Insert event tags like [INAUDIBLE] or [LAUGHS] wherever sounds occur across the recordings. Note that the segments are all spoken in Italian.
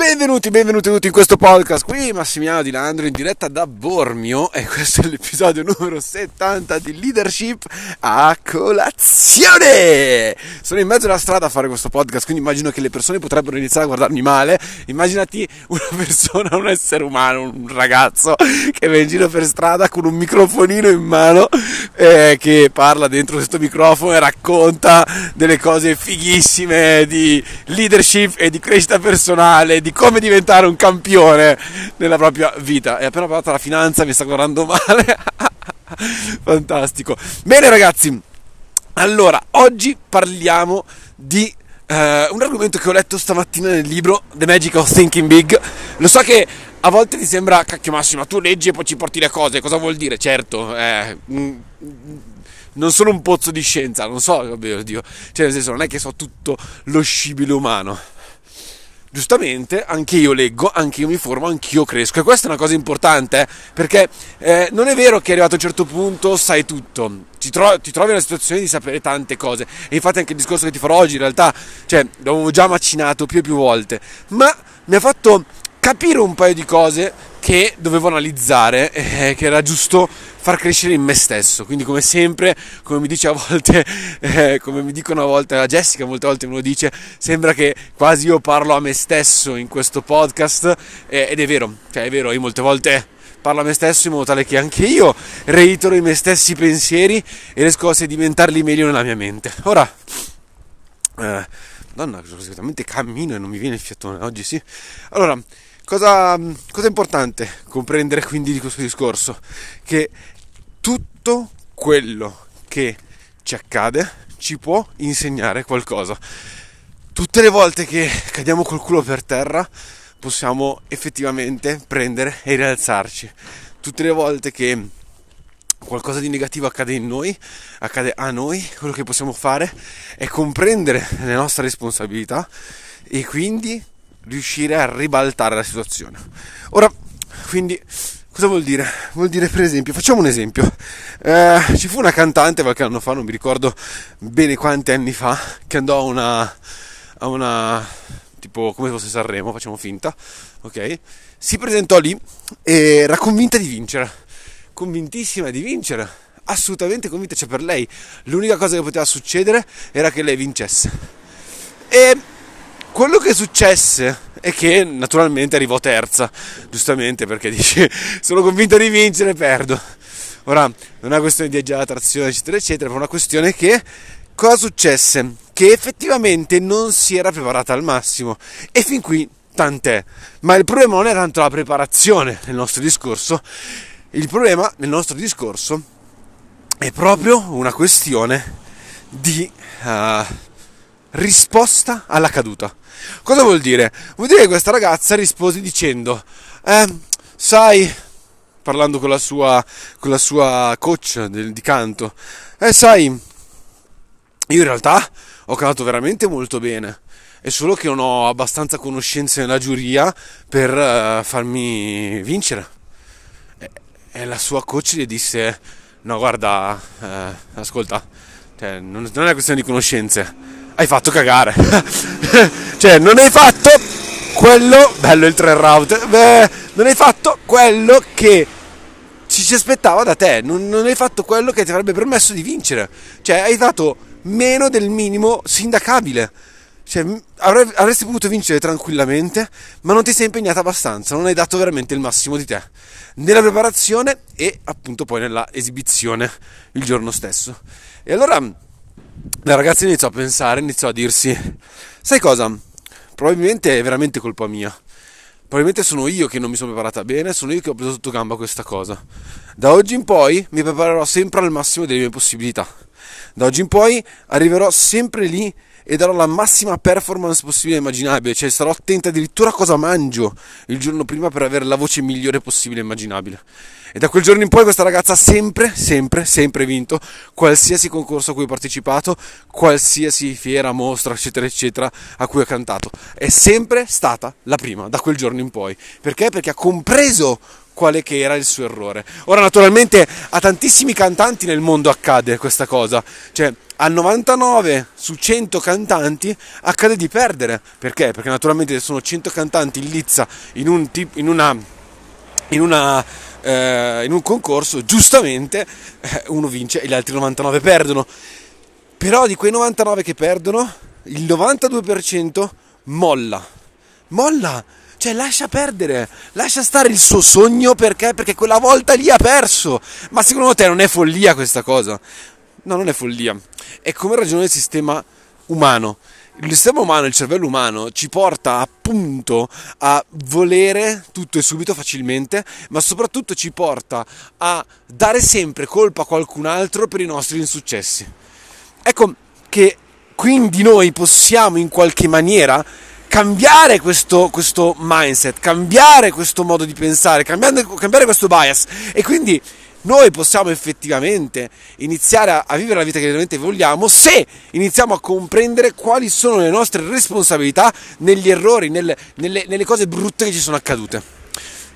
Benvenuti, benvenuti tutti in questo podcast. Qui Massimiliano Di Landro in diretta da Bormio e questo è l'episodio numero 70 di Leadership a colazione. Sono in mezzo alla strada a fare questo podcast, quindi immagino che le persone potrebbero iniziare a guardarmi male. Immaginati una [LAUGHS] persona, un essere umano, un ragazzo che va in giro per strada con un microfonino in mano eh, che parla dentro questo microfono e racconta delle cose fighissime di leadership e di crescita personale, di come diventare un campione nella propria vita. E appena parlato la finanza mi sta guardando male. [LAUGHS] Fantastico. Bene ragazzi, allora oggi parliamo di uh, un argomento che ho letto stamattina nel libro The Magic of Thinking Big. Lo so che a volte ti sembra, cacchio Massimo, tu leggi e poi ci porti le cose, cosa vuol dire? Certo, eh, mm, non sono un pozzo di scienza, non so, oddio, cioè nel senso non è che so tutto lo scibile umano giustamente anche io leggo, anche io mi formo, anche io cresco. E questa è una cosa importante eh, perché eh, non è vero che arrivato a un certo punto sai tutto, ti, tro- ti, trovi nella situazione di sapere tante cose. E infatti anche il discorso che ti farò oggi in realtà cioè, l'avevo già macinato più e più volte, ma mi ha fatto capire un paio di cose che dovevo analizzare eh, che era giusto far crescere in me stesso. Quindi, come sempre, come mi dice a volte, [LAUGHS] eh, come mi dicono a volte a Jessica, molte volte me lo dice, sembra che quasi io parlo a me stesso in questo podcast, eh, ed è vero, cioè è vero, io molte volte parlo a me stesso in modo tale che anche io reitero i miei stessi pensieri e riesco a sedimentarli meglio nella mia mente. Ora, eh, Madonna, solitamente cammino e non mi viene il fiatone oggi, sì. Allora, Cosa, cosa, è importante comprendere quindi di questo discorso? Che tutto quello che ci accade ci può insegnare qualcosa. Tutte le volte che cadiamo col culo per terra possiamo effettivamente prendere e rialzarci. Tutte le volte che qualcosa di negativo accade in noi, accade a noi, quello che possiamo fare è comprendere le nostre responsabilità e quindi riuscire a ribaltare la situazione. Ora, quindi, cosa vuol dire? Vuol dire, per esempio, facciamo un esempio. Eh, ci fu una cantante qualche anno fa, non mi ricordo bene quanti anni fa, che andò a una, a una tipo come fosse Sanremo, facciamo finta, ok? Si presentò lì e era convinta di vincere, convintissima di vincere, assolutamente convinta, cioè per lei l'unica cosa che poteva succedere era che lei vincesse. E quello che successe è che naturalmente arrivò terza, giustamente perché dice [LAUGHS] sono convinto di vincere, perdo. Ora, non è una questione di agitazione, eccetera, eccetera, ma una questione che cosa successe? Che effettivamente non si era preparata al massimo e fin qui tant'è. Ma il problema non è tanto la preparazione nel nostro discorso, il problema nel nostro discorso è proprio una questione di uh, risposta alla caduta. Cosa vuol dire? Vuol dire che questa ragazza rispose dicendo, eh, sai, parlando con la sua, con la sua coach del, di canto, eh, sai, io in realtà ho cantato veramente molto bene. È solo che non ho abbastanza conoscenze nella giuria per uh, farmi vincere. E, e, la sua coach gli disse: No, guarda, eh, ascolta, cioè, non, non è questione di conoscenze, hai fatto cagare. [LAUGHS] cioè, non hai fatto quello, bello il 3 route, beh, non hai fatto quello che ci si aspettava da te, non, non, hai fatto quello che ti avrebbe permesso di vincere, cioè hai dato meno del minimo sindacabile. Cioè, avresti potuto vincere tranquillamente, ma non ti sei impegnata abbastanza, non hai dato veramente il massimo di te nella preparazione e appunto poi nella esibizione il giorno stesso. E allora la ragazza iniziò a pensare, iniziò a dirsi, sai cosa? Probabilmente è veramente colpa mia. Probabilmente sono io che non mi sono preparata bene, sono io che ho preso sotto gamba questa cosa. Da oggi in poi mi preparerò sempre al massimo delle mie possibilità. Da oggi in poi arriverò sempre lì e darò la massima performance possibile e immaginabile, cioè sarò attenta addirittura a cosa mangio il giorno prima per avere la voce migliore possibile e immaginabile. E da quel giorno in poi questa ragazza ha sempre, sempre, sempre vinto qualsiasi concorso a cui ho partecipato, qualsiasi fiera, mostra, eccetera, eccetera, a cui ho cantato. È sempre stata la prima, da quel giorno in poi. Perché? Perché ha compreso quale che era il suo errore. Ora naturalmente a tantissimi cantanti nel mondo accade questa cosa, cioè a 99 su 100 cantanti accade di perdere, perché? Perché naturalmente sono 100 cantanti in lizza in, un tip, in una, in una eh, in un concorso, giustamente eh, uno vince e gli altri 99 perdono. Però di quei 99 che perdono, il 92% molla. Molla! Cioè lascia perdere, lascia stare il suo sogno perché? Perché quella volta lì ha perso. Ma secondo te non è follia questa cosa? No, non è follia. È come ragiona il sistema umano il sistema umano, il cervello umano ci porta appunto a volere tutto e subito facilmente, ma soprattutto ci porta a dare sempre colpa a qualcun altro per i nostri insuccessi. Ecco che quindi noi possiamo in qualche maniera cambiare questo, questo mindset, cambiare questo modo di pensare, cambiare, cambiare questo bias e quindi noi possiamo effettivamente iniziare a, a, vivere la vita che realmente vogliamo se iniziamo a comprendere quali sono le nostre responsabilità negli errori, nelle, nelle, nelle cose brutte che ci sono accadute.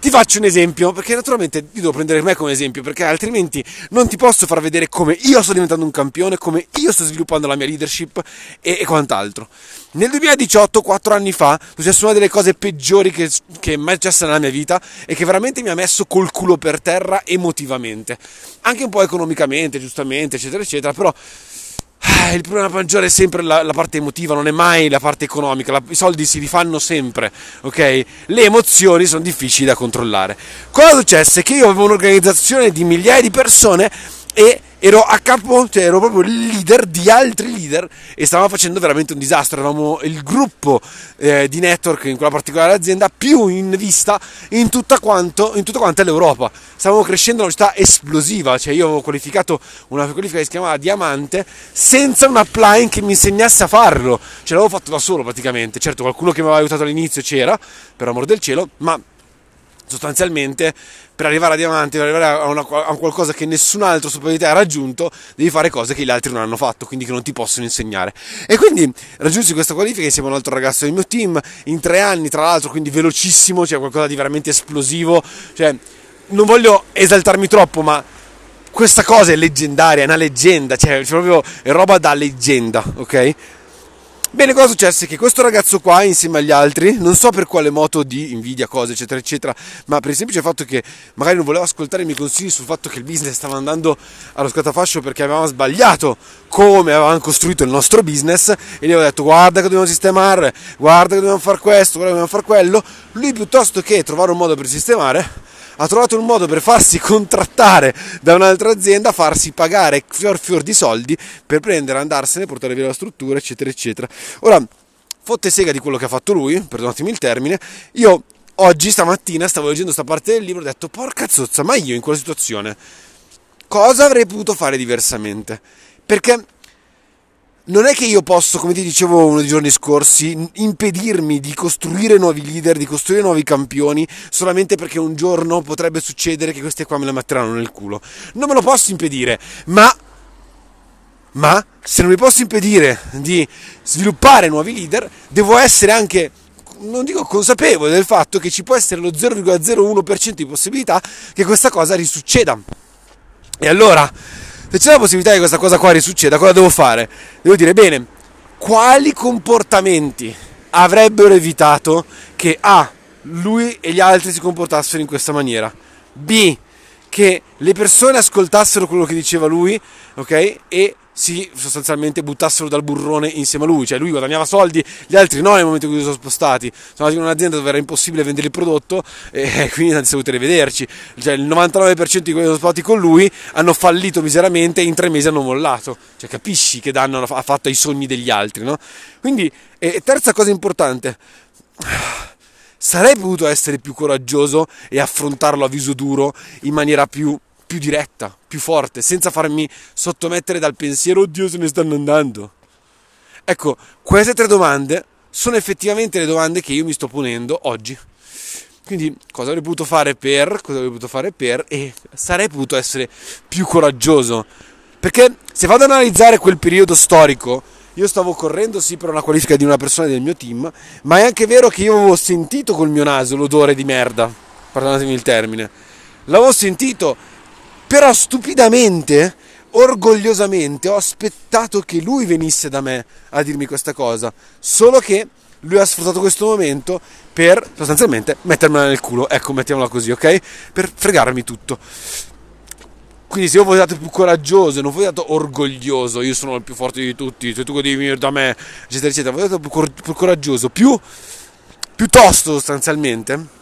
Ti faccio un esempio, perché naturalmente io devo prendere me come esempio, perché altrimenti non ti posso far vedere come io sto diventando un campione, come io sto sviluppando la mia leadership e, e quant'altro. Nel 2018, quattro anni fa, è successa una delle cose peggiori che, che è mai successa nella mia vita e che veramente mi ha messo col culo per terra emotivamente. Anche un po' economicamente, giustamente, eccetera, eccetera, però eh, il problema maggiore è sempre la, la, parte emotiva, non è mai la parte economica, la, i soldi si rifanno sempre, ok? Le emozioni sono difficili da controllare. Cosa successe? Che io avevo un'organizzazione di migliaia di persone e ero a capo, cioè ero proprio il leader di altri leader e stavamo facendo veramente un disastro. Eravamo il gruppo eh, di network in quella particolare azienda più in vista in tutta, quanto, in tutta quanta l'Europa. Stavamo crescendo a una velocità esplosiva, cioè io avevo qualificato una qualifica che si chiamava Diamante senza un upline che mi insegnasse a farlo. Ce l'avevo fatto da solo praticamente. Certo, qualcuno che mi aveva aiutato all'inizio c'era, per amor del cielo, ma sostanzialmente per arrivare a diamante, per arrivare a, una, a qualcosa che nessun altro di te ha raggiunto, devi fare cose che gli altri non hanno fatto, quindi che non ti possono insegnare. E quindi raggiunsi questa qualifica insieme a un altro ragazzo del mio team, in tre anni tra l'altro, quindi velocissimo, cioè qualcosa di veramente esplosivo, cioè non voglio esaltarmi troppo, ma questa cosa è leggendaria, è una leggenda, cioè proprio è roba da leggenda, ok? Bene, cosa successe? Che questo ragazzo qua, insieme agli altri, non so per quale moto di invidia, cose, eccetera, eccetera, ma per il semplice fatto che magari non voleva ascoltare i miei consigli sul fatto che il business stava andando allo scatafascio perché avevamo sbagliato come avevamo costruito il nostro business, e gli avevo detto guarda che dobbiamo sistemare, guarda che dobbiamo fare questo, guarda che dobbiamo fare quello, lui piuttosto che trovare un modo per sistemare, ha trovato un modo per farsi [LAUGHS] contrattare da un'altra azienda, farsi pagare fior fior di soldi per prendere, andarsene, portare via la struttura, eccetera, eccetera. Ora, fotte sega di quello che ha fatto lui, perdonatemi il termine, io oggi, stamattina, stavo leggendo questa parte del libro e ho detto, porca zozza, ma io in quella situazione cosa avrei potuto fare diversamente? Perché non è che io posso, come ti dicevo uno dei giorni scorsi, impedirmi di costruire nuovi leader, di costruire nuovi campioni, solamente perché un giorno potrebbe succedere che questi qua me la metteranno nel culo. Non me lo posso impedire, ma ma se non mi posso impedire di sviluppare nuovi leader, devo essere anche, non dico consapevole del fatto che ci può essere lo 0,01% di possibilità che questa cosa risucceda. E allora, se c'è la possibilità che questa cosa qua risucceda, cosa devo fare? Devo dire, bene, quali comportamenti avrebbero evitato che A, lui e gli altri si comportassero in questa maniera, B, che le persone ascoltassero quello che diceva lui, ok? E si sostanzialmente buttassero dal burrone insieme a lui, cioè lui guadagnava soldi, gli altri no nel momento in cui si sono spostati, sono andati in un'azienda dove era impossibile vendere il prodotto e [LAUGHS] quindi hanno dovuto rivederci, cioè il 99% di quelli che sono spostati con lui hanno fallito miseramente e in tre mesi hanno mollato, cioè capisci che danno ha fatto ai sogni degli altri, no? Quindi, e terza cosa importante, [SIGHS] sarei potuto essere più coraggioso e affrontarlo a viso duro in maniera più più diretta, più forte, senza farmi sottomettere dal pensiero, oddio se ne stanno andando. Ecco, queste tre domande sono effettivamente le domande che io mi sto ponendo oggi. Quindi cosa avrei potuto fare per, cosa avrei potuto fare per e sarei potuto essere più coraggioso. Perché se vado ad analizzare quel periodo storico, io stavo correndo sì per una qualifica di una persona del mio team, ma è anche vero che io avevo sentito col mio naso l'odore di merda perdonatemi il termine, l'avevo sentito, però stupidamente, orgogliosamente ho aspettato che lui venisse da me a dirmi questa cosa, solo che lui ha sfruttato questo momento per sostanzialmente mettermela nel culo, ecco, mettiamola così, ok? Per fregarmi tutto. Quindi se io fossi stato più coraggioso, non stato orgoglioso, io sono il più forte di tutti, se tu devi venire da me, eccetera, eccetera, stato più, più coraggioso, più piuttosto sostanzialmente,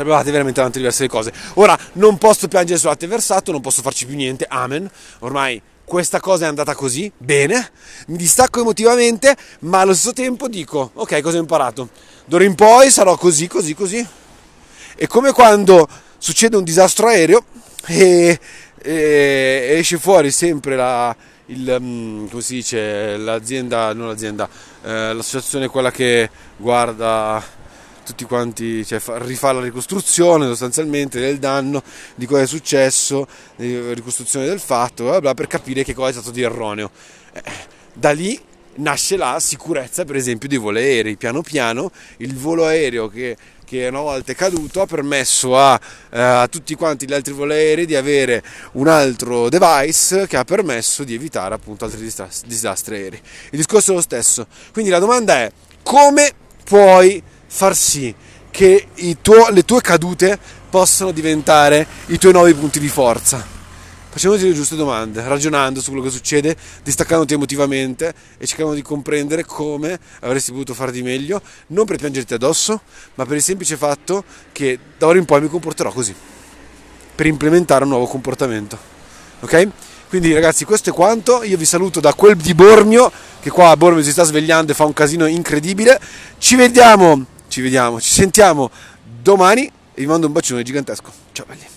andate veramente avanti diverse cose. Ora, non posso piangere sul latte versato, non posso farci più niente, amen, ormai questa cosa è andata così, bene, mi distacco emotivamente, ma allo stesso tempo dico, ok, cosa ho imparato? D'ora in poi sarò così, così, così. È come quando succede un disastro aereo e e esce fuori sempre la, il, mm, come si dice, l'azienda, non l'azienda, eh, l'associazione quella che guarda tutti quanti, cioè rifà la ricostruzione sostanzialmente del danno, di cosa è successo, ricostruzione del fatto, bla bla, per capire che cosa è stato di erroneo. Eh, da lì nasce la sicurezza, per esempio, dei voli aerei. Piano piano il volo aereo che che una volta è caduto ha permesso a, eh, a, tutti quanti gli altri voli aerei di avere un altro device che ha permesso di evitare appunto altri disastri aerei. Il discorso è lo stesso. Quindi la domanda è come puoi far sì che tuo, le tue cadute possano diventare i tuoi nuovi punti di forza? Facciamoci le giuste domande, ragionando su quello che succede, distaccandoti emotivamente e cercando di comprendere come avresti potuto fare di meglio, non per piangerti addosso, ma per il semplice fatto che da ora in poi mi comporterò così, per implementare un nuovo comportamento. Ok? Quindi ragazzi questo è quanto, io vi saluto da quel di Bormio, che qua a Bormio si sta svegliando e fa un casino incredibile, ci vediamo, ci vediamo, ci sentiamo domani e vi mando un bacione gigantesco. Ciao belli.